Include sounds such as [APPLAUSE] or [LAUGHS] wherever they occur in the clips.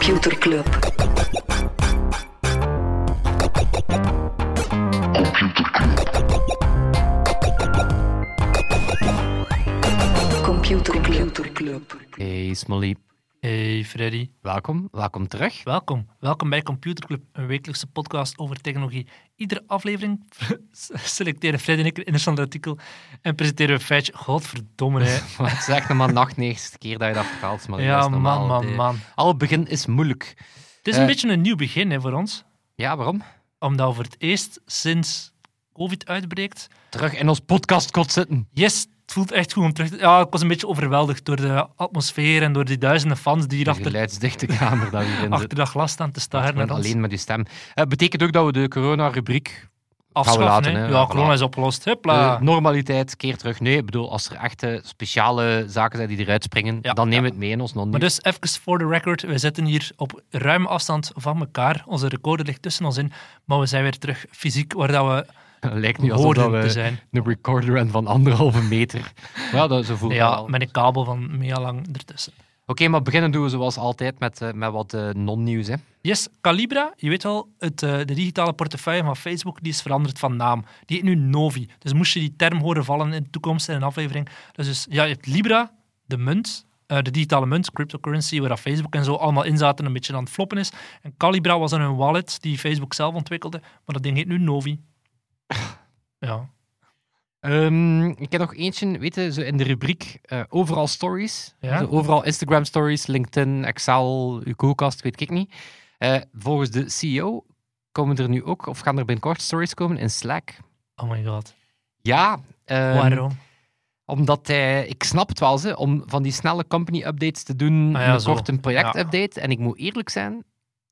Computer Club. Computer Computer Club. Hey Smolly, Freddy, welkom. Welkom terug. welkom. Welkom bij Computer Club, een wekelijkse podcast over technologie. Iedere aflevering [LAUGHS] selecteren Freddy en ik een interessant artikel en presenteren we een feitje. Godverdomme, hè. Het is echt nog maar nacht keer dat je dat verhaalt. Maar Ja, man, man, De- man. Al begin is moeilijk. Het is een Eh. beetje een nieuw begin hè, voor ons, Ja, waarom? omdat we voor het eerst sinds COVID uitbreekt. Terug in ons podcastkot zitten. Yes, het voelt echt goed om terug te... Ja, ik was een beetje overweldigd door de atmosfeer en door die duizenden fans die hier achter, geluidsdichte kamer dat [LAUGHS] achter dat glas staan te staren. Alleen met je stem. Het betekent ook dat we de corona-rubriek Afschaffen, laten. Ja, corona is opgelost. Hupla. de normaliteit keer terug. Nee, ik bedoel, als er echte speciale zaken zijn die eruit springen, Ja, dan nemen we ja. het mee in ons non Maar dus even voor de record, we zitten hier op ruime afstand van elkaar. Onze recorder ligt tussen ons in, maar we zijn weer terug fysiek waar dat we [LAUGHS] lijkt nu alsof dat te we zijn. een recorder hebben van anderhalve meter. [LAUGHS] Ja, dat, zo voelt het Ja, wel. met een kabel van mega lang ertussen. Oké, maar beginnen doen we zoals altijd met, eh, met wat eh, non-nieuws. hè. Yes, Calibra, je weet wel, het, eh, de digitale portefeuille van Facebook, die is veranderd van naam. Die heet nu Novi. Dus moest je die term horen vallen in de toekomst in een aflevering. Dus, dus ja, je hebt Libra, de munt, eh, de digitale munt, cryptocurrency, waar Facebook en zo allemaal in zaten, een beetje aan het floppen is. En Calibra was dan een wallet die Facebook zelf ontwikkelde, maar dat ding heet nu Novi. [LAUGHS] Ja. Ehm, ik heb nog eentje, weet je, zo in de rubriek eh, overal stories. Ja? Zo overal Instagram stories, LinkedIn, Excel, uw koelkast, weet ik niet. Eh, volgens de CEO komen er nu ook, of gaan er binnenkort stories komen in Slack. Oh my god. Ja, ehm, Waarom? omdat hij, ik snap het wel, ze, om van die snelle company updates te doen, Ah ja, een zo. kort een project-update. En ik moet eerlijk zijn,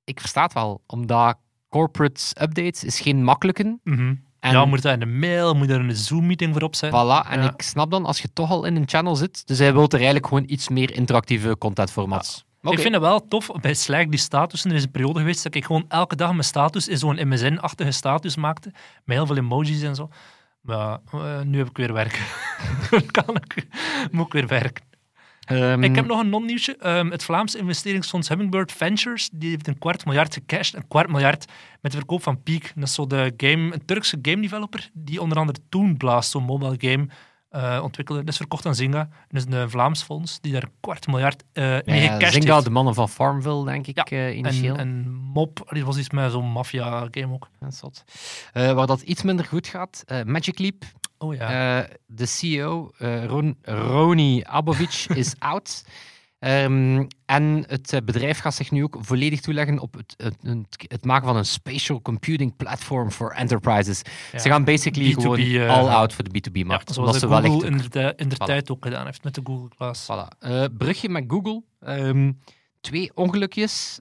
ik versta het wel, omdat corporate updates is geen makkelijke. Mhm. En ja, moet dat in de mail, moet er een Zoom-meeting voor opzetten. Voilà, en Ja. ik snap dan als je toch al in een channel zit, dus hij wil er eigenlijk gewoon iets meer interactieve contentformats. Ik vind het wel tof bij Slack, die statussen. Er is een periode geweest dat ik gewoon elke dag mijn status in zo'n MSN-achtige status maakte. Met heel veel emojis en zo. Maar eh, nu heb ik weer werk. [LAUGHS] kan ik, moet ik weer werken. Ehm, Ik heb nog een non-nieuwsje. Ehm, het Vlaamse investeringsfonds Hummingbird Ventures die heeft een kwart miljard gecashed. Een kwart miljard met de verkoop van Peak. Dat is zo de game, een Turkse game developer die onder andere Toon Blast, zo'n mobile game, eh, ontwikkelde. Dat is verkocht aan Zynga. En dat is een Vlaams fonds die daar een kwart miljard mee ja, gecashed Zynga, heeft. de mannen van Farmville, denk ik, Ja, eh, initieel. En, en Mop, die was iets met zo'n maffia-game ook. Ja, zot. Waar dat iets minder goed gaat, Magic Leap. Oh ja. De CEO, Ron, Roni Abovic, [LAUGHS] is out. Ehm, en het eh, bedrijf gaat zich nu ook volledig toeleggen op het, het, het, het maken van een spatial computing platform for enterprises. Ja. Ze gaan basically B2B, gewoon eh, all out voor de B2B-markt. ja, zoals wellicht Google in de, in de Voilà. tijd ook gedaan heeft met de Google Glass. Voilà. Eh, brugje met Google. Ehm, twee ongelukjes.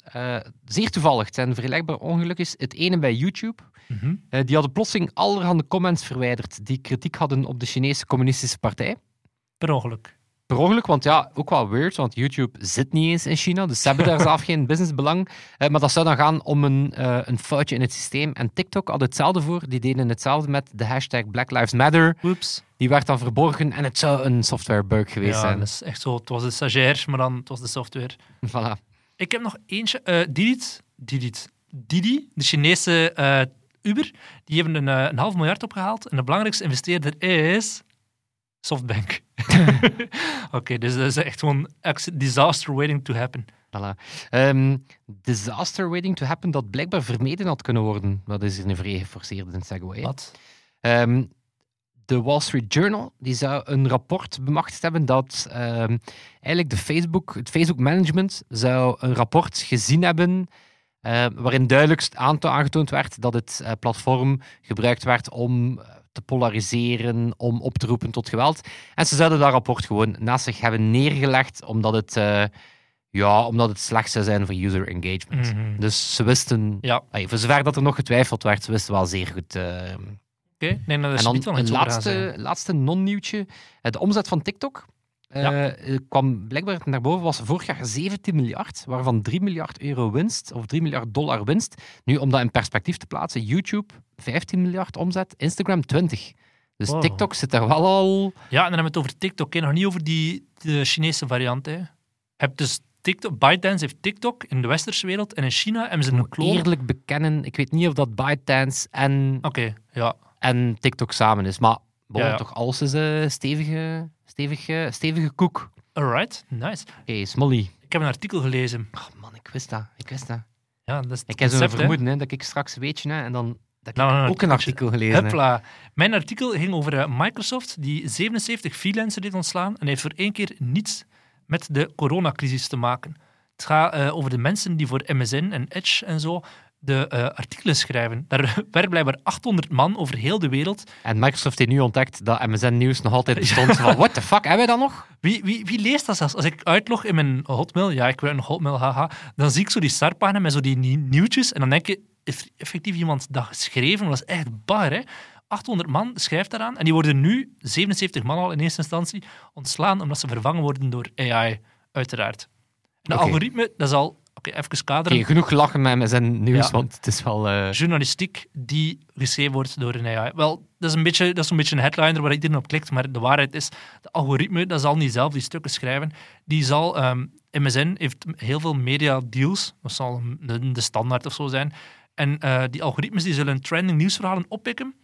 Zeer toevallig. Het zijn vergelijkbare ongelukjes. Het ene bij YouTube. Mhm. Eh, die hadden plotseling allerhande comments verwijderd die kritiek hadden op de Chinese Communistische Partij. Per ongeluk. Per ongeluk, want ja, ook wel weird, want YouTube zit niet eens in China, dus ze hebben daar [LAUGHS] zelf geen businessbelang. Eh, maar dat zou dan gaan om een, eh, een foutje in het systeem. En TikTok had hetzelfde voor, die deden hetzelfde met de hashtag Black Lives Matter. Oeps. Die werd dan verborgen en het zou een softwarebug geweest Ja, zijn. dat is echt zo. Het was de stagiair, maar dan het was de software. [LAUGHS] Voilà. Ik heb nog eentje. eh Didit. Didit. Didi, de Chinese Uber, die hebben een, een half miljard opgehaald. En de belangrijkste investeerder is Softbank. [LAUGHS] [LAUGHS] Oké, dus dat is echt gewoon disaster waiting to happen. Voilà. Ehm, disaster waiting to happen dat blijkbaar vermeden had kunnen worden. Dat is een vrij geforceerde segue. Wat? Ehm, de Wall Street Journal die zou een rapport bemachtigd hebben dat ehm, eigenlijk de Facebook, het Facebook management zou een rapport gezien hebben eh, waarin duidelijk aanto- aangetoond werd dat het eh, platform gebruikt werd om eh, te polariseren, om op te roepen tot geweld. En ze zouden dat rapport gewoon naast zich hebben neergelegd omdat het, eh, ja, omdat het slecht zou zijn voor user engagement. Mhm. Dus ze wisten, Ja, oké. Ay, voor zover dat er nog getwijfeld werd, ze wisten wel zeer goed eh, Nee, nou, dat is en dan niet gaan laatste, laatste non-nieuwtje. De omzet van TikTok Ja. eh, kwam blijkbaar naar boven, was vorig jaar 17 miljard, waarvan 3 miljard euro winst, of 3 miljard dollar winst. Nu, om dat in perspectief te plaatsen, YouTube 15 miljard omzet, Instagram 20. Dus Wow. TikTok zit daar wel al... Ja, en dan hebben we het over TikTok, hè. nog niet over die de Chinese variant. Hè. Je hebt dus TikTok, ByteDance heeft TikTok in de westerse wereld en in China hebben ze een kloon. eerlijk bekennen, ik weet niet of dat ByteDance en, Oké, ja. en TikTok samen is. Maar bon, Ja, ja. toch alles is een stevige, stevige, stevige koek. Alright, nice. Oké, Smolly. Ik heb een artikel gelezen. Oh, man, ik wist dat. Ik wist dat. Ja, dat is het Ik heb zo'n vermoeden hè, dat ik straks weet je, hè, en dan dat ik Nou, nou, ook een artikel gelezen heb. Hupla. Mijn artikel ging over eh, Microsoft, die 77 freelancers heeft ontslaan en heeft voor één keer niets met de coronacrisis te maken. Het gaat eh, over de mensen die voor MSN en Edge en zo de eh, artikelen schrijven. Daar [LAUGHS] werken blijkbaar 800 man over heel de wereld. En Microsoft heeft nu ontdekt dat MSN Nieuws nog altijd [LAUGHS] bestond. Van, what the fuck, hebben wij dat nog? Wie, wie, wie leest dat zelfs? Als ik uitlog in mijn Hotmail, ja, ik werk nog Hotmail, haha, dan zie ik zo die startpagina met zo die nie- nieuwtjes en dan denk je, heeft effectief iemand dat geschreven? Dat is echt bar, hè? 800 man schrijft daaraan en die worden nu, 77 man al in eerste instantie, ontslaan omdat ze vervangen worden door AI, uiteraard. En de algoritme, dat is Oké, even kaderen. Oké, genoeg lachen met MSN Nieuws, Ja. want het is wel... eh, journalistiek die geschreven wordt door een AI. Wel, dat is een beetje, dat is een beetje een headliner waar iedereen op klikt, maar de waarheid is, de algoritme, dat zal niet zelf die stukken schrijven. Die zal, ehm, MSN heeft heel veel media deals, dat zal de, de standaard of zo zijn. En eh, die algoritmes die zullen trending nieuwsverhalen oppikken,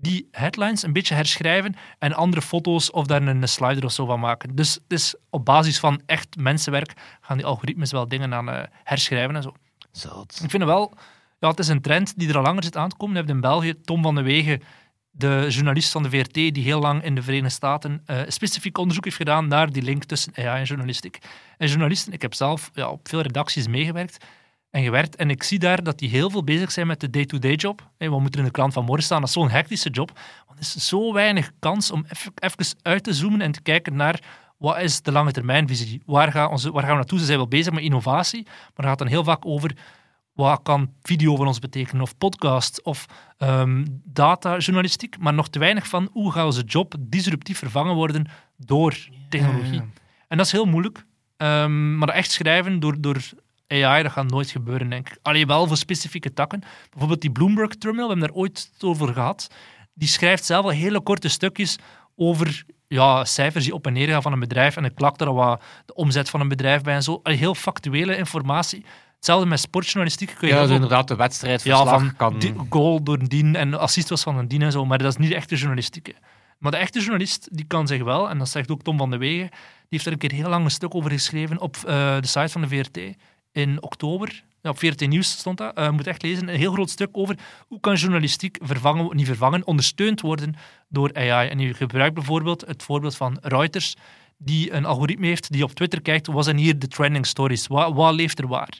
die headlines een beetje herschrijven en andere foto's of daar een slider of zo van maken. Dus het is op basis van echt mensenwerk gaan die algoritmes wel dingen aan eh, herschrijven en zo. zot. Ik vind het wel, ja, het is een trend die er al langer zit aan te komen. Je hebt in België Tom van de Wegen, de journalist van de VRT, die heel lang in de Verenigde Staten eh, specifiek onderzoek heeft gedaan naar die link tussen AI en journalistiek. En journalisten, ik heb zelf ja, op veel redacties meegewerkt en gewerkt en ik zie daar dat die heel veel bezig zijn met de day-to-day job. Hey, wat moet er in de krant van morgen staan? Dat is zo'n hectische job. Want er is zo weinig kans om even, even uit te zoomen en te kijken naar wat is de lange termijnvisie? Waar gaan, onze, waar gaan we naartoe? Ze zijn wel bezig met innovatie, maar het gaat dan heel vaak over wat kan video voor ons betekenen, of podcast, of ehm datajournalistiek, maar nog te weinig van hoe gaat onze job disruptief vervangen worden door technologie. Ja. En dat is heel moeilijk. Ehm, maar echt schrijven door, door AI, dat gaat nooit gebeuren, denk ik. Alleen wel voor specifieke takken. Bijvoorbeeld die Bloomberg Terminal, we hebben daar ooit over gehad. Die schrijft zelf al hele korte stukjes over ja, cijfers die op en neer gaan van een bedrijf. En ik klak wat de omzet van een bedrijf bij en zo. Allee, heel factuele informatie. Hetzelfde met sportjournalistiek. Kun je Ja, dus inderdaad, de wedstrijd ja, van kan... die- goal door een dien en assist was van een dien en zo, maar dat is niet de echte journalistiek. hè. Maar de echte journalist, die kan zich wel, en dat zegt ook Tom van de Wegen, die heeft er een keer heel lang een stuk over geschreven op eh, de site van de VRT in oktober. Ja, op VRT Nieuws stond dat. Je moet echt lezen. Een heel groot stuk over hoe kan journalistiek vervangen, niet vervangen, ondersteund worden door AI. En je gebruikt bijvoorbeeld het voorbeeld van Reuters, die een algoritme heeft die op Twitter kijkt, wat zijn hier de trending stories? Wat, wat leeft er waar?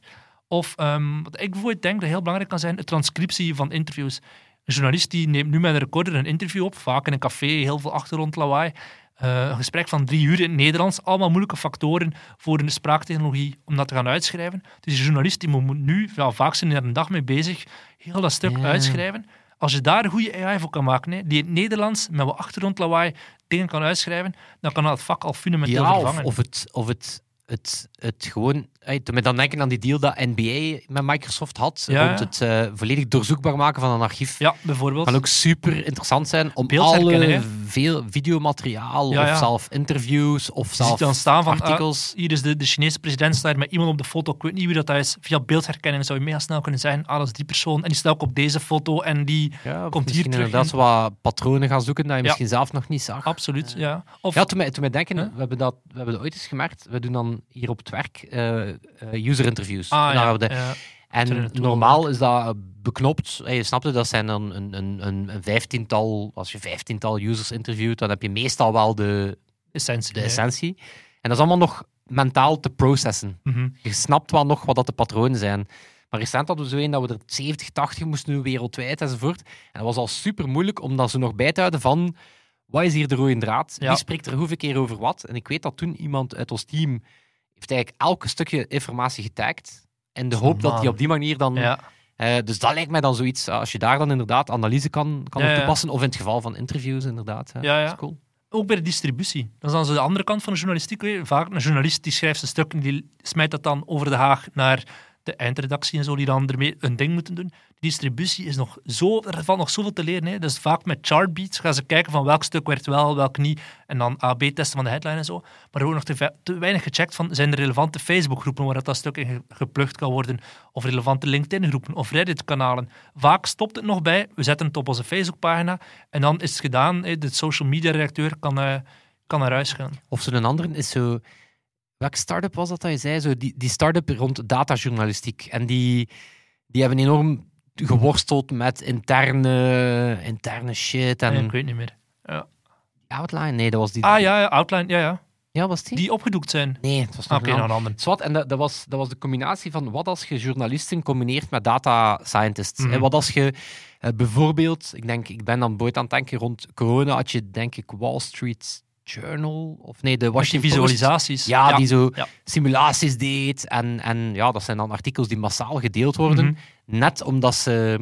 Of ehm, wat ik bijvoorbeeld denk dat heel belangrijk kan zijn, de transcriptie van interviews. Een journalist die neemt nu met een recorder een interview op, vaak in een café, heel veel achtergrondlawaai. Eh, een gesprek van drie uur in het Nederlands. Allemaal moeilijke factoren voor de spraaktechnologie om dat te gaan uitschrijven. Dus die journalist die moet nu, ja, vaak zijn er een dag mee bezig, heel dat stuk Ja. uitschrijven. Als je daar een goede AI voor kan maken, hè, die in het Nederlands met wat achtergrondlawaai dingen kan uitschrijven, dan kan dat vak al fundamenteel Ja, of, vervangen. of het, of het, het, het gewoon... Hey, doe me dan denken aan die deal dat NBA met Microsoft had, Ja, rond het eh, volledig doorzoekbaar maken van een archief. ja, bijvoorbeeld. kan ook super interessant zijn om alle veel videomateriaal Ja, of zelf interviews of zelf dan staan van, ah, artikels. hier is de, de Chinese president staat met iemand op de foto. Ik weet niet wie dat is. Via beeldherkenning zou je mega snel kunnen zeggen, ah, dat is die persoon. En die staat ook op deze foto en die... komt hier terug in. zo wat patronen gaan zoeken dat je misschien zelf nog niet zag. Absoluut, ja. Of, Ja, toen mij, toen mij denken, we, hebben dat, we hebben dat ooit eens gemerkt. We doen dan hier op het werk eh, eh, user interviews. ah, En dan ja. En het normaal is dat beknopt. Eh, Je snapte, dat zijn dan een, een, een, een vijftiental, als je vijftiental users interviewt, dan heb je meestal wel de, essentie. de ja. essentie. En dat is allemaal nog mentaal te processen. Mhm. Je snapt wel nog wat dat de patronen zijn. Maar recent hadden we zo een dat we er 70, 80 moesten doen wereldwijd enzovoort. En dat was al super moeilijk om dat zo nog bij te houden van wat is hier de rode draad? Ja. Wie spreekt er hoeveel keer over wat? En ik weet dat toen iemand uit ons team heeft eigenlijk elke stukje informatie getagd. En de hoop dat die op die manier dan... Ja. Eh, dus dat lijkt mij dan zoiets, eh, als je daar dan inderdaad analyse kan, kan Ja, toepassen. Of in het geval van interviews inderdaad. Ja, ja. Dat is cool. Ook bij de distributie. Dat is dan zo de andere kant van de journalistiek. Vaak een journalist die schrijft zijn stuk en die smijt dat dan over de haag naar de de eindredactie en zo, die dan ermee een ding moeten doen. Die distributie is nog zo, er valt nog zoveel te leren. Hè. Dus vaak met chartbeats gaan ze kijken van welk stuk werkt wel, welk niet. En dan A-B-testen van de headline en zo. Maar er wordt nog te, weinig gecheckt van, zijn er relevante Facebook-groepen waar dat, stuk in ge- geplukt kan worden? Of relevante LinkedIn-groepen of Reddit-kanalen. Vaak stopt het nog bij, we zetten het op onze Facebook-pagina en dan is het gedaan. hè. De social media-redacteur kan, eh, kan naar huis gaan. Of zo'n andere is zo... Welke start-up was dat dat je zei? Zo die, die start-up rond datajournalistiek. En die, die hebben enorm geworsteld met interne, interne shit. En Nee, ik weet niet meer. Outline? Nee, dat was die. Ah ja, ja, Outline, ja, ja. Ja, was die? Die opgedoekt zijn. Nee, het was Oké, nog ander. een ander. Zwat, en dat, dat, was, dat was de combinatie van wat als je journalisten combineert met data scientists. Mhm. En wat als je eh, bijvoorbeeld, ik denk, ik ben dan boeit aan het denken rond corona, had je denk ik Wall Street Journal, of nee, de Washington visualisaties. Ja, die zo Ja. simulaties deed. En, en ja, dat zijn dan artikels die massaal gedeeld worden. Mhm. Net omdat ze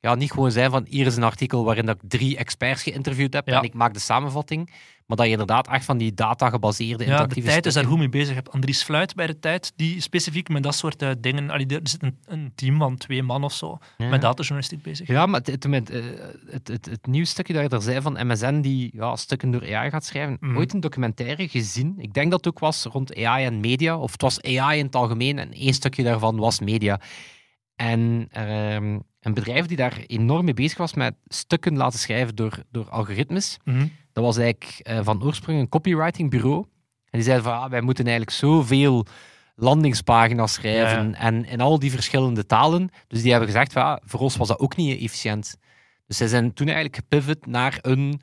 ja, niet gewoon zijn van hier is een artikel waarin dat ik drie experts geïnterviewd heb Ja. en ik maak de samenvatting. Maar dat je inderdaad echt van die data-gebaseerde Ja, de interactieve tijd is daar goed mee bezig. Je hebt Andries Fluit bij de tijd, die specifiek met dat soort eh, dingen... allee, Er zit een, een team van twee man of zo Ja. met datajournalistiek bezig. Ja, maar het, het, het, eh, het, het, het nieuwsstukje dat je er zei van MSN die ja, stukken door AI gaat schrijven. Mhm. Ooit een documentaire gezien. Ik denk dat het ook was rond AI en media. Of het was AI in het algemeen en één stukje daarvan was media. En ehm, een bedrijf die daar enorm mee bezig was met stukken laten schrijven door, door algoritmes. Mhm. Dat was eigenlijk eh, van oorsprong een copywritingbureau. En die zeiden van, ah, wij moeten eigenlijk zoveel landingspagina's schrijven Ja. en in al die verschillende talen. Dus die hebben gezegd, van, ah, voor ons was dat ook niet efficiënt. Dus zij zijn toen eigenlijk gepivot naar een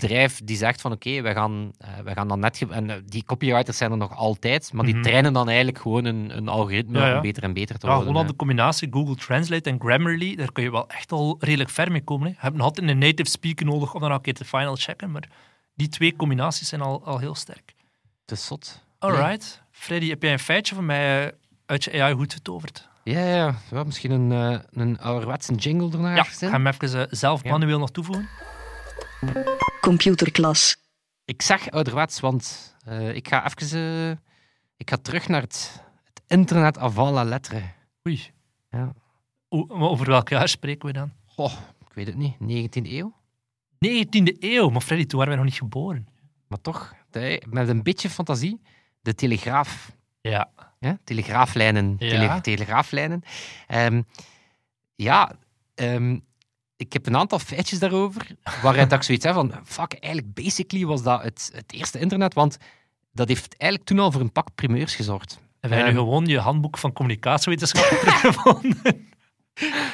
bedrijf die zegt van oké, wij, gaan, eh, gaan dan net... En eh, die copywriters zijn er nog altijd, maar die Mhm. trainen dan eigenlijk gewoon een, een algoritme Ja, ja. om beter en beter te Ja, worden. gewoon de combinatie Google Translate en Grammarly, daar kun je wel echt al redelijk ver mee komen. Hè. Je hebt nog altijd een native speaker nodig om dan een keer te final checken, maar die twee combinaties zijn al, al heel sterk. Is zot. Alright. Freddy, heb jij een feitje van mij eh, uit je AI goed getoverd? Ja, ja, misschien een, een ouderwetse jingle ernaar Ja, ik ga hem even zelf manueel nog toevoegen. Computerklas. Ik zeg ouderwets, want eh, ik ga even... eh, ik ga terug naar het, het internet avant la lettre. Oei. Ja. O- maar over welk jaar spreken we dan? Goh, ik weet het niet. 19e eeuw? 19e eeuw, maar Freddy, toen waren wij nog niet geboren. Maar toch, de- met een beetje fantasie, de telegraaf. Ja. Ja? Telegraaflijnen. Ja. Tele- telegraaflijnen. Ehm, ja, ehm, ik heb een aantal feitjes daarover, waaruit ik zoiets heb van, fuck, eigenlijk basically was dat het, het eerste internet, want dat heeft eigenlijk toen al voor een pak primeurs gezorgd. En wij Ehm. nu gewoon je handboek van communicatiewetenschap [LAUGHS] teruggevonden. [LAUGHS]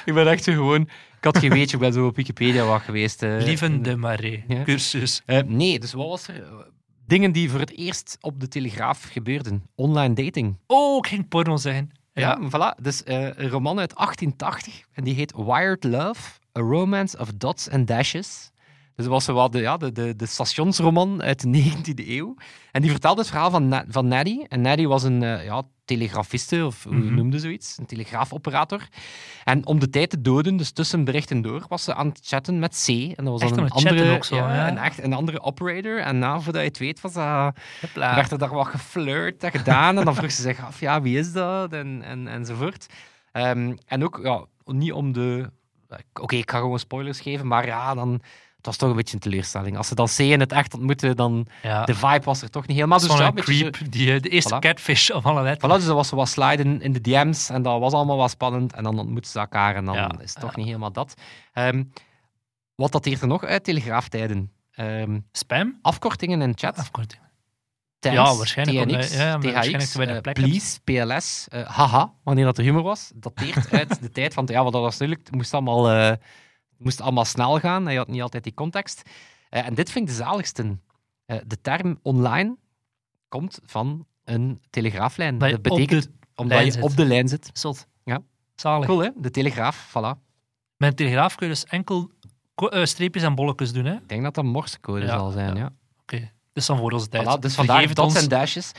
Ik ben echt zo gewoon... Ik had geen weetje, ik ben zo op Wikipedia wat geweest. eh, Lieven de Marais, Ja. cursus. Eh, nee, dus wat was er? Dingen die voor het eerst op de Telegraaf gebeurden. Online dating. Oh, ging porno zeggen. Ja, Ja. voilà. Dus eh, een roman uit 1880 en die heet Wired Love, A Romance of Dots and Dashes. Dus dat was zo wat de, ja, de, de, de stationsroman uit de [LAUGHS] 19e eeuw. En die vertelde het verhaal van, Na- van Naddy. En Naddy was een eh, ja, telegrafiste, of hoe Mhm. noemde zoiets? Een telegraafoperator. En om de tijd te doden, dus tussen berichten door, was ze aan het chatten met C. En dat was dan een andere, ook zo, ja, ja. Een, echt, een andere operator. En na, voordat je het weet, was dat werd er daar wat geflirt en gedaan. En dan vroeg ze zich af, ja, wie is dat? En, en, enzovoort. Ehm, en ook, ja, niet om de... Oké, ik ga gewoon spoilers geven, maar ja, dan... Het was toch een beetje een teleurstelling. Als ze dan C in het echt ontmoeten, dan... Ja. De vibe was er toch niet helemaal. Dus ja, wel beetje zo- die, eh, de eerste Voilà. catfish of alle letters. Voilà, dus er was wat sliden in de DM's en dat was allemaal wat spannend. En dan ontmoeten ze elkaar en dan Ja, is het toch niet helemaal dat. Ehm, wat dateert er nog uit telegraaftijden? Ehm, Spam? afkortingen in chat. Afkorting. Ja, waarschijnlijk TNX, ja, waarschijnlijk THX, eh, Please, PLS, eh, haha, wanneer dat er humor was, dateert uit de [LAUGHS] tijd van, ja, wat dat was natuurlijk, het moest allemaal, eh, moest allemaal snel gaan, en je had niet altijd die context. En dit vind ik de zaligste. De term online komt van een telegraaflijn. Dat betekent omdat je zit. op de lijn zit. Zot. Ja. Zalig. Cool, hè? De telegraaf, voilà. Met een telegraaf kun je dus enkel streepjes en bolletjes doen. Hè? Ik denk dat dat morsecode Ja, zal zijn, ja. Dus dan voor onze tijd. Voilà, dus vandaar dots ons. en dashes.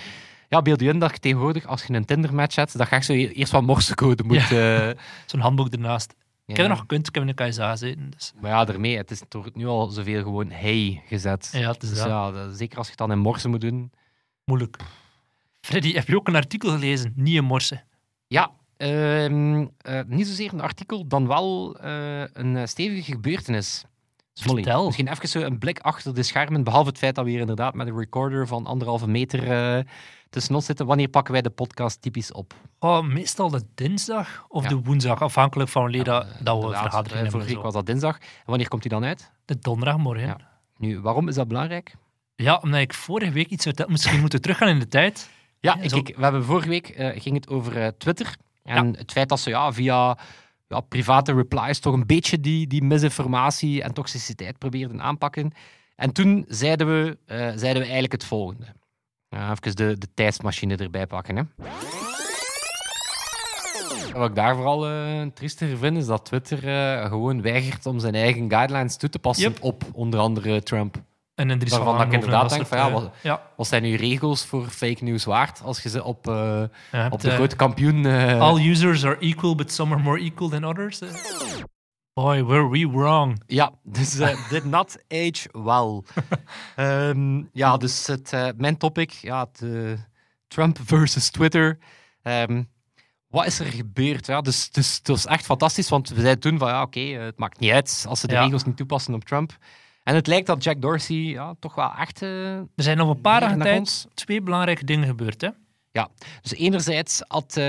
Ja, beeld je in dat je tegenwoordig, als je een Tinder-match hebt, dat je echt zo e- eerst wat morsecode moet... eh, [LAUGHS] Zo'n handboek ernaast. Ik heb ja. er nog gekund, ik heb in de KSA gezeten. Dus. Maar ja, daarmee, het is toch nu al zoveel gewoon hey gezet. Ja, het is dus dat. ja, dat- zeker als je het dan in morsen moet doen. Moeilijk. Freddy, heb je ook een artikel gelezen? Niet in morsen. Ja, ehm, eh, niet zozeer een artikel, dan wel eh, een stevige gebeurtenis. Smolly, Vertel. misschien even zo een blik achter de schermen, behalve het feit dat we hier inderdaad met een recorder van anderhalve meter eh, tussen ons zitten. Wanneer pakken wij de podcast typisch op? Oh, meestal de dinsdag of Ja. de woensdag, afhankelijk van wanneer dat, dat we Inderdaad, vergaderingen eh, hebben. Vorige week was dat dinsdag. En wanneer komt die dan uit? De donderdagmorgen. Ja. Ja. Nu, waarom is dat belangrijk? omdat ik vorige week iets vertelde. Misschien moeten we teruggaan in de tijd. Ja, Ja, ik, zo- ik- we hebben vorige week eh, ging het over eh, Twitter. En het feit dat ze ja, via ja, private replies toch een beetje die, die misinformatie en toxiciteit probeerden aanpakken. En toen zeiden we, eh, zeiden we eigenlijk het volgende. Ja, even de, de tijdsmachine erbij pakken. Hè. Wat ik daar vooral eh triester vind, is dat Twitter eh, gewoon weigert om zijn eigen guidelines toe te passen Yep. op onder andere Trump. En Dries Waarvan van ik inderdaad denk van, ja, ja. Wat zijn nu regels voor fake news waard als je ze op, Je hebt, op de eh, grote kampioen... eh, All users are equal, but some are more equal than others. Boy, were we wrong. Ja, dus [LAUGHS] did not age well. [LAUGHS] Ehm, ja, dus het, mijn topic, ja, eh, Trump versus Twitter. Ehm, wat is er gebeurd? Ja, dus, dus het was echt fantastisch, want we zeiden toen van ja, oké, het maakt niet uit als ze de Ja. regels niet toepassen op Trump. En het lijkt dat Jack Dorsey ja, toch wel echt... eh, Er zijn nog een paar dagen tijd twee belangrijke dingen gebeurd. Hè? Ja, dus enerzijds had, eh,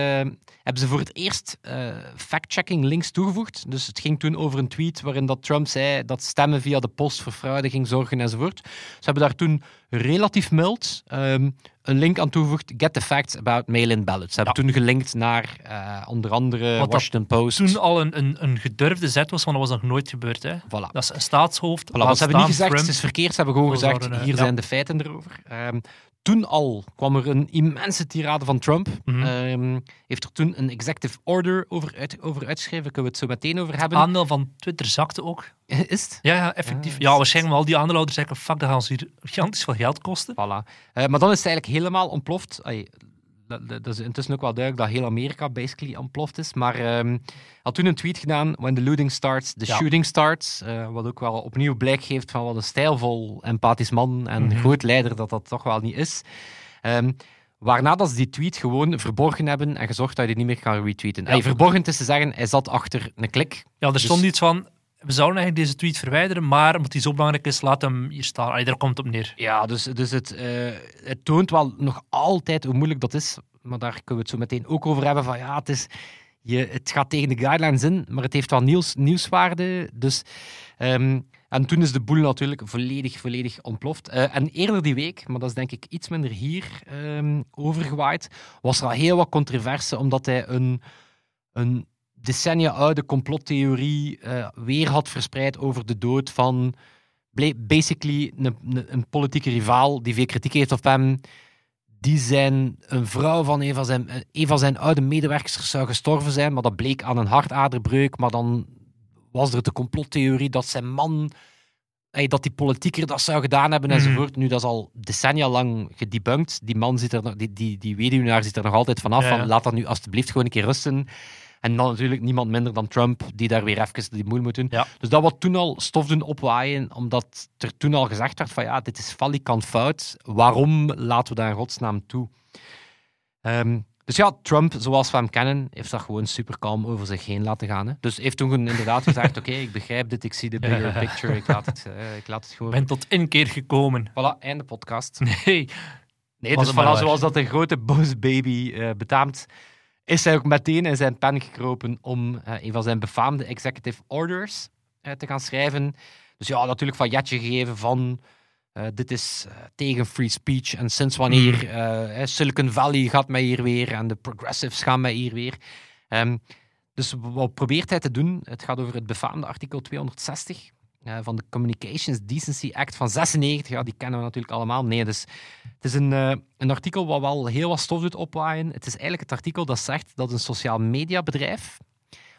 hebben ze voor het eerst eh, fact-checking links toegevoegd. Dus het ging toen over een tweet waarin dat Trump zei dat stemmen via de post voor fraude ging zorgen enzovoort. Ze hebben daar toen relatief mild ehm, een link aan toegevoegd. Get the facts about mail-in ballots. Ze hebben toen gelinkt naar eh, onder andere Wat dat Washington Post. Toen al een, een, een gedurfde zet was, want dat was nog nooit gebeurd. Hè? Voilà. Dat is een staatshoofd. Voilà, ze hebben niet gezegd, Trump. het is verkeerd. Ze hebben gewoon gezegd, hier ja. zijn de feiten erover. Ehm, toen al kwam er een immense tirade van Trump. Mhm. Ehm, heeft er toen een executive order over, uit, over uitgeschreven. Daar kunnen we het zo meteen over hebben. aandeel van Twitter zakte ook. Is het? Ja, ja effectief. Ja, is- waarschijnlijk wel al die aandeelhouders zeggen, fuck, dat gaan ons hier gigantisch veel geld kosten. Voilà. Eh, maar dan is het eigenlijk helemaal ontploft. Dat, dat dat is intussen ook wel duidelijk dat heel Amerika basically ontploft is. Maar hij had toen een tweet gedaan: When the looting starts, the Ja. shooting starts. Eh, wat ook wel opnieuw blijk geeft van wat een stijlvol, empathisch man en Mhm. groot leider dat dat toch wel niet is. Ehm, waarna dat ze die tweet gewoon verborgen hebben en gezorgd dat je die niet meer kan retweeten. Ai, verborgen is te zeggen, hij zat achter een klik. Ja, er Dus- stond iets van, we zouden eigenlijk deze tweet verwijderen, maar omdat die zo belangrijk is, laat hem hier staan. Allee, daar komt op neer. Ja, dus, dus het, eh, het toont wel nog altijd hoe moeilijk dat is. Maar daar kunnen we het zo meteen ook over hebben. Van ja, het, is, je, het gaat tegen de guidelines in, maar het heeft wel nieuws, nieuwswaarde. Dus, ehm, en toen is de boel natuurlijk volledig, volledig ontploft. Eh, en eerder die week, maar dat is denk ik iets minder hier ehm, overgewaaid, was er al heel wat controverse, omdat hij een, een decennia oude complottheorie eh, weer had verspreid over de dood van basically een, een, politieke rivaal die veel kritiek heeft op hem. Die zijn een vrouw van een van zijn, een van zijn oude medewerkers zou gestorven zijn, maar dat bleek aan een hartaderbreuk. Maar dan was er de complottheorie dat zijn man, ey, dat die politieker dat zou gedaan hebben Mhm. enzovoort. Nu, dat is al decennia lang gedebunked. Die man zit er, nog- die, die, die weduwnaar zit er nog altijd vanaf. Ja. Van, laat dat nu alstublieft gewoon een keer rusten. En dan natuurlijk niemand minder dan Trump, die daar weer even die moeil moet doen. Ja. Dus dat wat toen al stof doen opwaaien, omdat er toen al gezegd werd van ja, dit is valikant fout. Waarom laten we dat in godsnaam toe? Ehm, dus ja, Trump, zoals we hem kennen, heeft dat gewoon super kalm over zich heen laten gaan. Hè. Dus heeft toen inderdaad [LAUGHS] gezegd, oké, ik begrijp dit, ik zie de bigger picture, ik laat het, eh, ik laat het Ik gewoon... ben tot inkeer gekomen. Voilà, einde podcast. Nee. Nee, Was dus voilà, zoals dat een grote boze baby eh, betaamt, is hij ook meteen in zijn pen gekropen om eh, een van zijn befaamde executive orders eh, te gaan schrijven. Dus ja, natuurlijk van Jetje gegeven van eh, dit is tegen free speech en sinds wanneer eh, Silicon Valley gaat mij hier weer en de progressives gaan mij hier weer. Ehm, dus wat probeert hij te doen? Het gaat over het befaamde artikel 260 eh, van de Communications Decency Act van 96. Ja, die kennen we natuurlijk allemaal. Nee, dus het is een, eh, een artikel wat wel heel wat stof doet opwaaien. Het is eigenlijk het artikel dat zegt dat een sociaal media bedrijf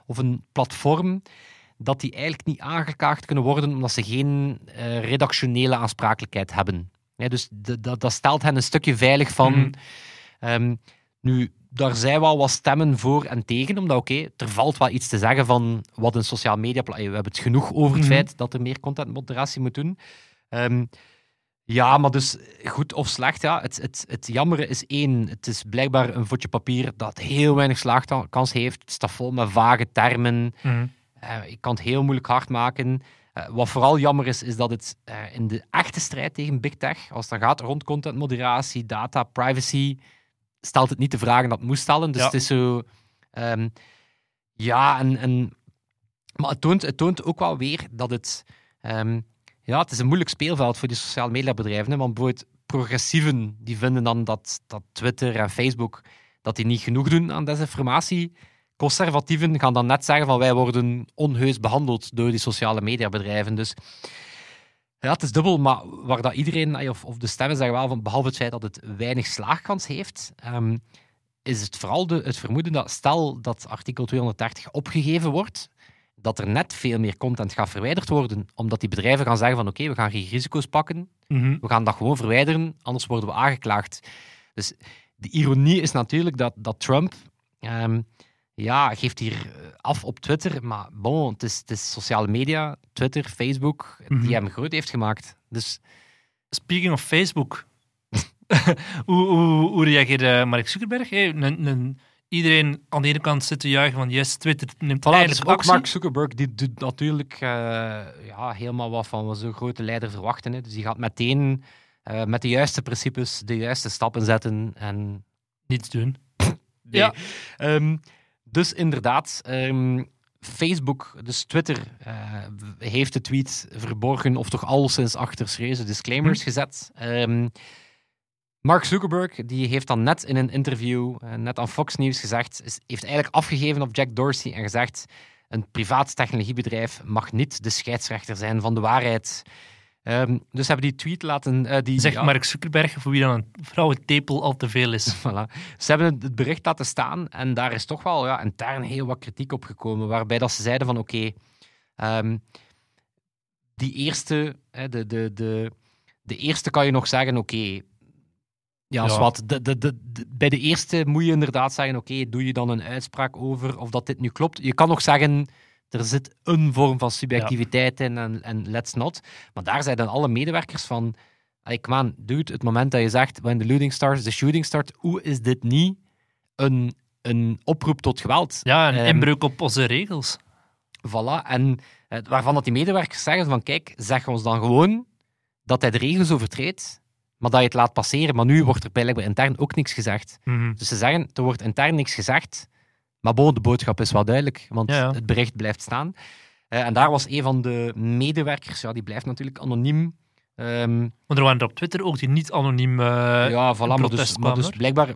of een platform dat die eigenlijk niet aangekaagd kunnen worden omdat ze geen eh, redactionele aansprakelijkheid hebben. Ja, dus dat stelt hen een stukje veilig van... Mhm. ehm, nu, daar zijn wel wat stemmen voor en tegen, omdat oké, er valt wel iets te zeggen van wat een sociaal media... We hebben het genoeg over het Mhm. feit dat er meer contentmoderatie moet doen. Ehm, Ja, maar dus goed of slecht, ja. Het, het, het jammere is één, het is blijkbaar een vodje papier dat heel weinig slaagkans heeft. Het staat vol met vage termen. Eh, je kan het heel moeilijk hard maken. Eh, wat vooral jammer is, is dat het eh, in de echte strijd tegen Big Tech, als het dan gaat rond contentmoderatie, data, privacy, stelt het niet de vragen dat het moest stellen. Dus Ja. het is zo... ehm, ja, en, en, maar het toont, het toont ook wel weer dat het... ehm, ja, het is een moeilijk speelveld voor die sociale mediabedrijven. Hè, want bijvoorbeeld progressieven die vinden dan dat, dat Twitter en Facebook dat die niet genoeg doen aan desinformatie. Conservatieven gaan dan net zeggen van wij worden onheus behandeld door die sociale mediabedrijven. Dus ja, het is dubbel, maar waar dat iedereen, of, of de stemmen zeggen wel van, behalve het feit dat het weinig slaagkans heeft, ehm, is het vooral de, het vermoeden dat stel dat artikel 230 opgegeven wordt, dat er net veel meer content gaat verwijderd worden, omdat die bedrijven gaan zeggen van oké, we gaan geen risico's pakken, Mhm. we gaan dat gewoon verwijderen, anders worden we aangeklaagd. Dus de ironie is natuurlijk dat, dat Trump ehm, ja, geeft hier eh, af op Twitter, maar bon, het is, het is sociale media, Twitter, Facebook, Mhm. die hem groot heeft gemaakt. Dus Speaking of Facebook. [LAUGHS] hoe, hoe, hoe reageerde Mark Zuckerberg? Hey, een, een, iedereen aan de ene kant zit te juichen van yes, Twitter neemt Voilà, eindelijk dus ook actie. Mark Zuckerberg die doet natuurlijk eh, ja, helemaal wat van wat zo'n grote leider verwachten. Hè. Dus die gaat meteen eh, met de juiste principes de juiste stappen zetten. En, Niets doen. [LAUGHS] nee. Ja. Ehm, dus inderdaad, ehm, Facebook, dus Twitter, eh, heeft de tweet verborgen of toch al sinds achter serieuze disclaimers gezet. Ehm, Mark Zuckerberg die heeft dan net in een interview, eh, net aan Fox News gezegd, is, heeft eigenlijk afgegeven op Jack Dorsey en gezegd een privaat technologiebedrijf mag niet de scheidsrechter zijn van de waarheid. Ehm, dus hebben die tweet laten... eh, die, Zegt ja, Mark Zuckerberg voor wie dan een vrouwentepel al te veel is. [LAUGHS] Voilà. Ze hebben het- bericht laten staan en daar is toch wel ja, intern heel wat kritiek op gekomen. Waarbij dat ze zeiden van oké, ehm, die eerste, de, de, de, de eerste kan je nog zeggen oké, ja, Ja. De, de, de, de- bij de eerste moet je inderdaad zeggen oké, doe je dan een uitspraak over of dat dit nu klopt. Je kan nog zeggen er zit een vorm van subjectiviteit in en, en let's not. Maar daar zijn dan alle medewerkers van come on, dude, het moment dat je zegt, when the looting starts, the shooting starts, hoe is dit niet een, een oproep tot geweld? Ja, een Ehm, inbreuk op onze regels. Voilà. En eh, waarvan dat die medewerkers zeggen van, kijk, zeg ons dan gewoon dat hij de regels overtreedt, maar dat je het laat passeren. Maar nu wordt er blijkbaar intern ook niks gezegd. Mhm. Dus ze zeggen, er wordt intern niks gezegd, maar bon, de boodschap is wel duidelijk, want Ja, ja. het bericht blijft staan. Eh, en daar was een van de medewerkers, ja, die blijft natuurlijk anoniem. Ehm, Maar er waren er op Twitter ook die niet anoniem eh, ja, voilà, maar dus, maar dus hoor. blijkbaar,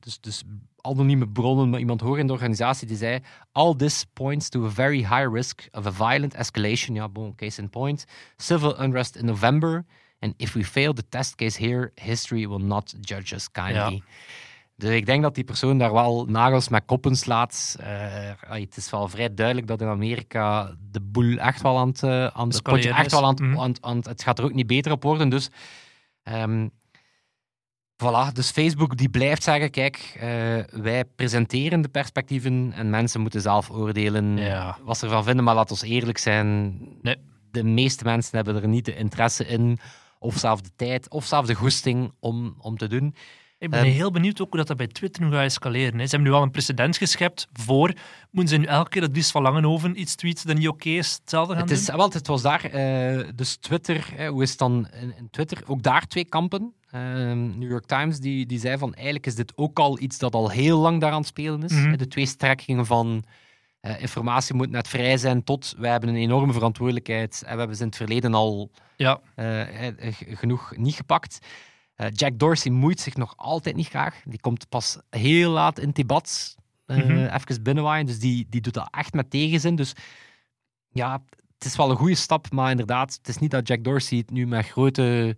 dus, dus anonieme bronnen, maar iemand hoger in de organisatie die zei: All this points to a very high risk of a violent escalation. Ja, bon, case in point. Civil unrest in November. And if we fail the test case here, history will not judge us kindly. Dus ik denk dat die persoon daar wel nagels met koppen slaat. Eh, het is wel vrij duidelijk dat in Amerika de boel echt wel aan het, eh, aan het, potje echt wel aan het, aan het- aan het- het gaat er ook niet beter op worden. Dus ehm, Voilà, dus Facebook die blijft zeggen, kijk, eh, wij presenteren de perspectieven en mensen moeten zelf oordelen Ja. wat ze ervan vinden. Maar laat ons eerlijk zijn, Nee. de meeste mensen hebben er niet de interesse in, of zelfs de tijd, of zelfs de goesting om, om te doen. Ik ben heel benieuwd ook hoe dat, dat bij Twitter nu gaat escaleren. Hè. Ze hebben nu al een precedent geschept voor. Moeten ze nu elke keer dat Dries van Langenhoven iets tweet dat niet oké is, hetzelfde gaan Het, is, doen? het was daar, eh, dus Twitter, hoe is het dan in, in Twitter? Ook daar twee kampen. Ehm, New York Times die, die zei van eigenlijk is dit ook al iets dat al heel lang daar aan het spelen is. Mhm. De twee strekkingen van eh, informatie moet net vrij zijn tot wij hebben een enorme verantwoordelijkheid en we hebben ze in het verleden al Ja, eh, genoeg niet gepakt. Eh, Jack Dorsey moeit zich nog altijd niet graag. Die komt pas heel laat in het debat Mhm. even binnenwaaien. Dus die, die doet dat echt met tegenzin. Dus ja, het is wel een goede stap. Maar inderdaad, het is niet dat Jack Dorsey het nu met grote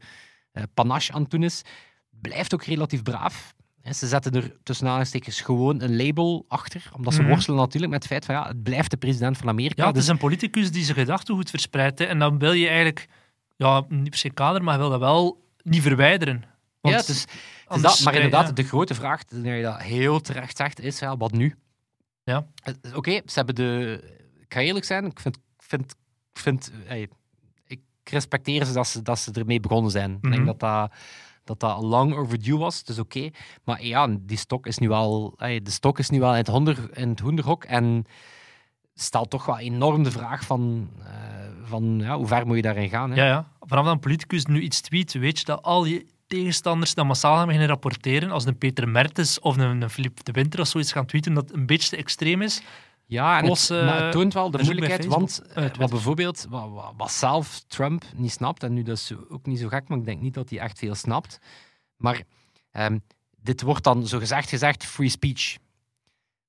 eh, panache aan het doen is. Blijft ook relatief braaf. Ze zetten er tussen aanhalingstekens gewoon een label achter. Omdat ze Mhm. worstelen natuurlijk met het feit van ja, het blijft de president van Amerika. ja het dus is een politicus die zijn gedachtegoed verspreidt. hè. En dan wil je eigenlijk, ja, niet per se kader, maar je wil dat wel niet verwijderen. Want ja, het is, het is dat, maar inderdaad, ja. de grote vraag, dat je dat heel terecht zegt, is ja, wat nu? Ja. Oké, ze hebben de... Ik ga eerlijk zijn, ik vind... Vind, vind, eh, ik respecteer ze dat ze, dat ze ermee begonnen zijn. Ik Mhm. denk dat dat, dat dat al lang overdue was, dus oké. Maar ja, die stok is nu wel, ey, de stok is nu wel in het, honder, in het hoenderhok en stelt toch wel enorm de vraag van, eh, van ja, hoe ver moet je daarin gaan. Hè? Ja, ja. Vanaf dat een politicus nu iets tweet, weet je dat al je tegenstanders dat massaal gaan beginnen rapporteren. Als een Peter Mertens of een, een Philippe de Winter of zoiets gaan tweeten dat een beetje te extreem is. Ja, en het, eh, maar het toont wel de bij moeilijkheid, want eh, Eh, wat bijvoorbeeld, wat, wat, wat zelf Trump niet snapt, en nu dat is ook niet zo gek, maar ik denk niet dat hij echt veel snapt, maar ehm, dit wordt dan zo gezegd gezegd free speech.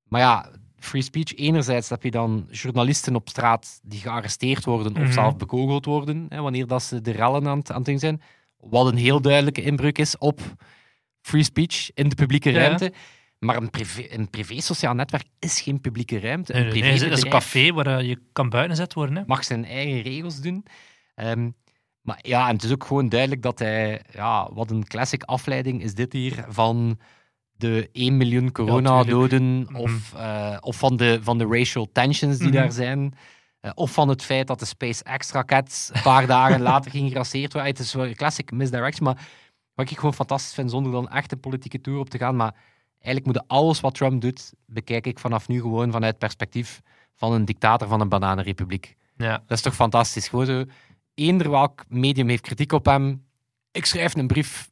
Maar ja, free speech, enerzijds heb je dan journalisten op straat die gearresteerd worden Mhm. of zelf bekogeld worden, hè, wanneer dat ze de rellen aan, het- aan het doen zijn, wat een heel duidelijke inbreuk is op free speech in de publieke Ja, ruimte. Maar een privé, een privé sociaal netwerk is geen publieke ruimte. Een nee, nee, het is een café waar eh, je kan buitengezet worden. Hè. mag zijn eigen regels doen. Ehm, maar ja, en het is ook gewoon duidelijk dat hij... Ja, wat een classic afleiding is dit hier van de 1 miljoen coronadoden Mhm. of, eh, of van, de, van de racial tensions die Mhm. daar zijn. Eh, of van het feit dat de SpaceX-raket een paar [LAUGHS] dagen later ging gerasseerd worden. Het is wel een classic misdirection, maar wat ik gewoon fantastisch vind, zonder dan echt een politieke tour op te gaan, maar eigenlijk moet alles wat Trump doet, bekijk ik vanaf nu gewoon vanuit het perspectief van een dictator van een bananenrepubliek. Ja. Dat is toch fantastisch? Gewoon zo, eender welk medium heeft kritiek op hem. Ik schrijf een brief.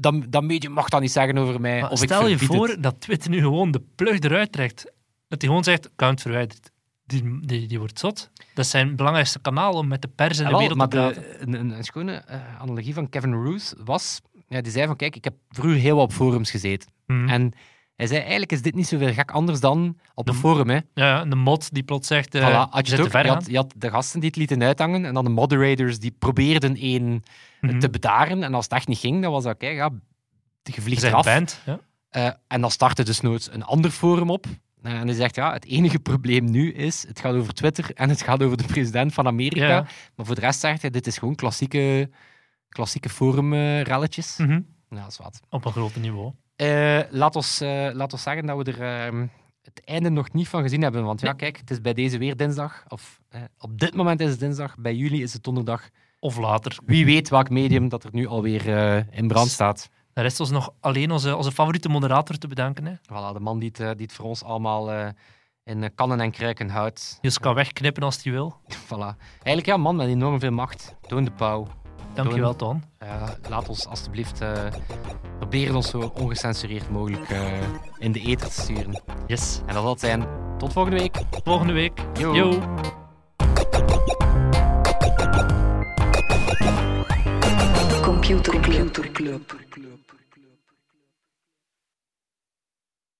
Dat, dat medium mag dat niet zeggen over mij. Maar of ik stel je voor het. dat Twitter nu gewoon de plug eruit trekt. Dat hij gewoon zegt, account verwijderd. Die, die, die wordt zot. Dat is zijn belangrijkste kanaal om met de pers en Ah, de wel, wereld maar te de, praten. een, een, een schone eh, analogie van Kevin Roos was... Ja, die zei van, kijk, ik heb vroeger heel wat op forums gezeten. Mhm. En hij zei, eigenlijk is dit niet zoveel gek anders dan op een De- forum. Hè. Ja, de mod die plots zegt, eh Voilà, je had je, het ook, ver je, had, je had de gasten die het lieten uithangen en dan de moderators die probeerden één Mhm. te bedaren. En als het echt niet ging, dan was dat, kijk, ja, je vliegt bent eraf. band. Ja. Eh, en dan startte dus nooit een ander forum op. Eh, en hij zegt, ja, het enige probleem nu is, het gaat over Twitter en het gaat over de president van Amerika. Ja. Maar voor de rest zegt hij, dit is gewoon klassieke, klassieke forum-relletjes. Mhm. Ja, dat is wat. Op een groter niveau. Eh, laat, ons, laat ons zeggen dat we er ehm, het einde nog niet van gezien hebben. Want ja, kijk, het is bij deze weer dinsdag. Of eh, op dit moment is het dinsdag, bij jullie is het donderdag. Of later. Wie weet welk medium dat er nu alweer in brand staat. Dan rest ons nog alleen onze, onze favoriete moderator te bedanken. Hè. Voilà, de man die het, die het voor ons allemaal in kannen en kruiken houdt. Ons kan wegknippen als hij wil. [LAUGHS] Voilà. Eigenlijk ja, een man met enorm veel macht. Toon de pauw. Dankjewel, Toon. Eh, laat ons alstublieft eh, proberen ons zo ongecensureerd mogelijk eh, in de ether te sturen. Yes. En dat zal het zijn. Tot volgende week. Volgende week. Yo. Yo. Computer Club.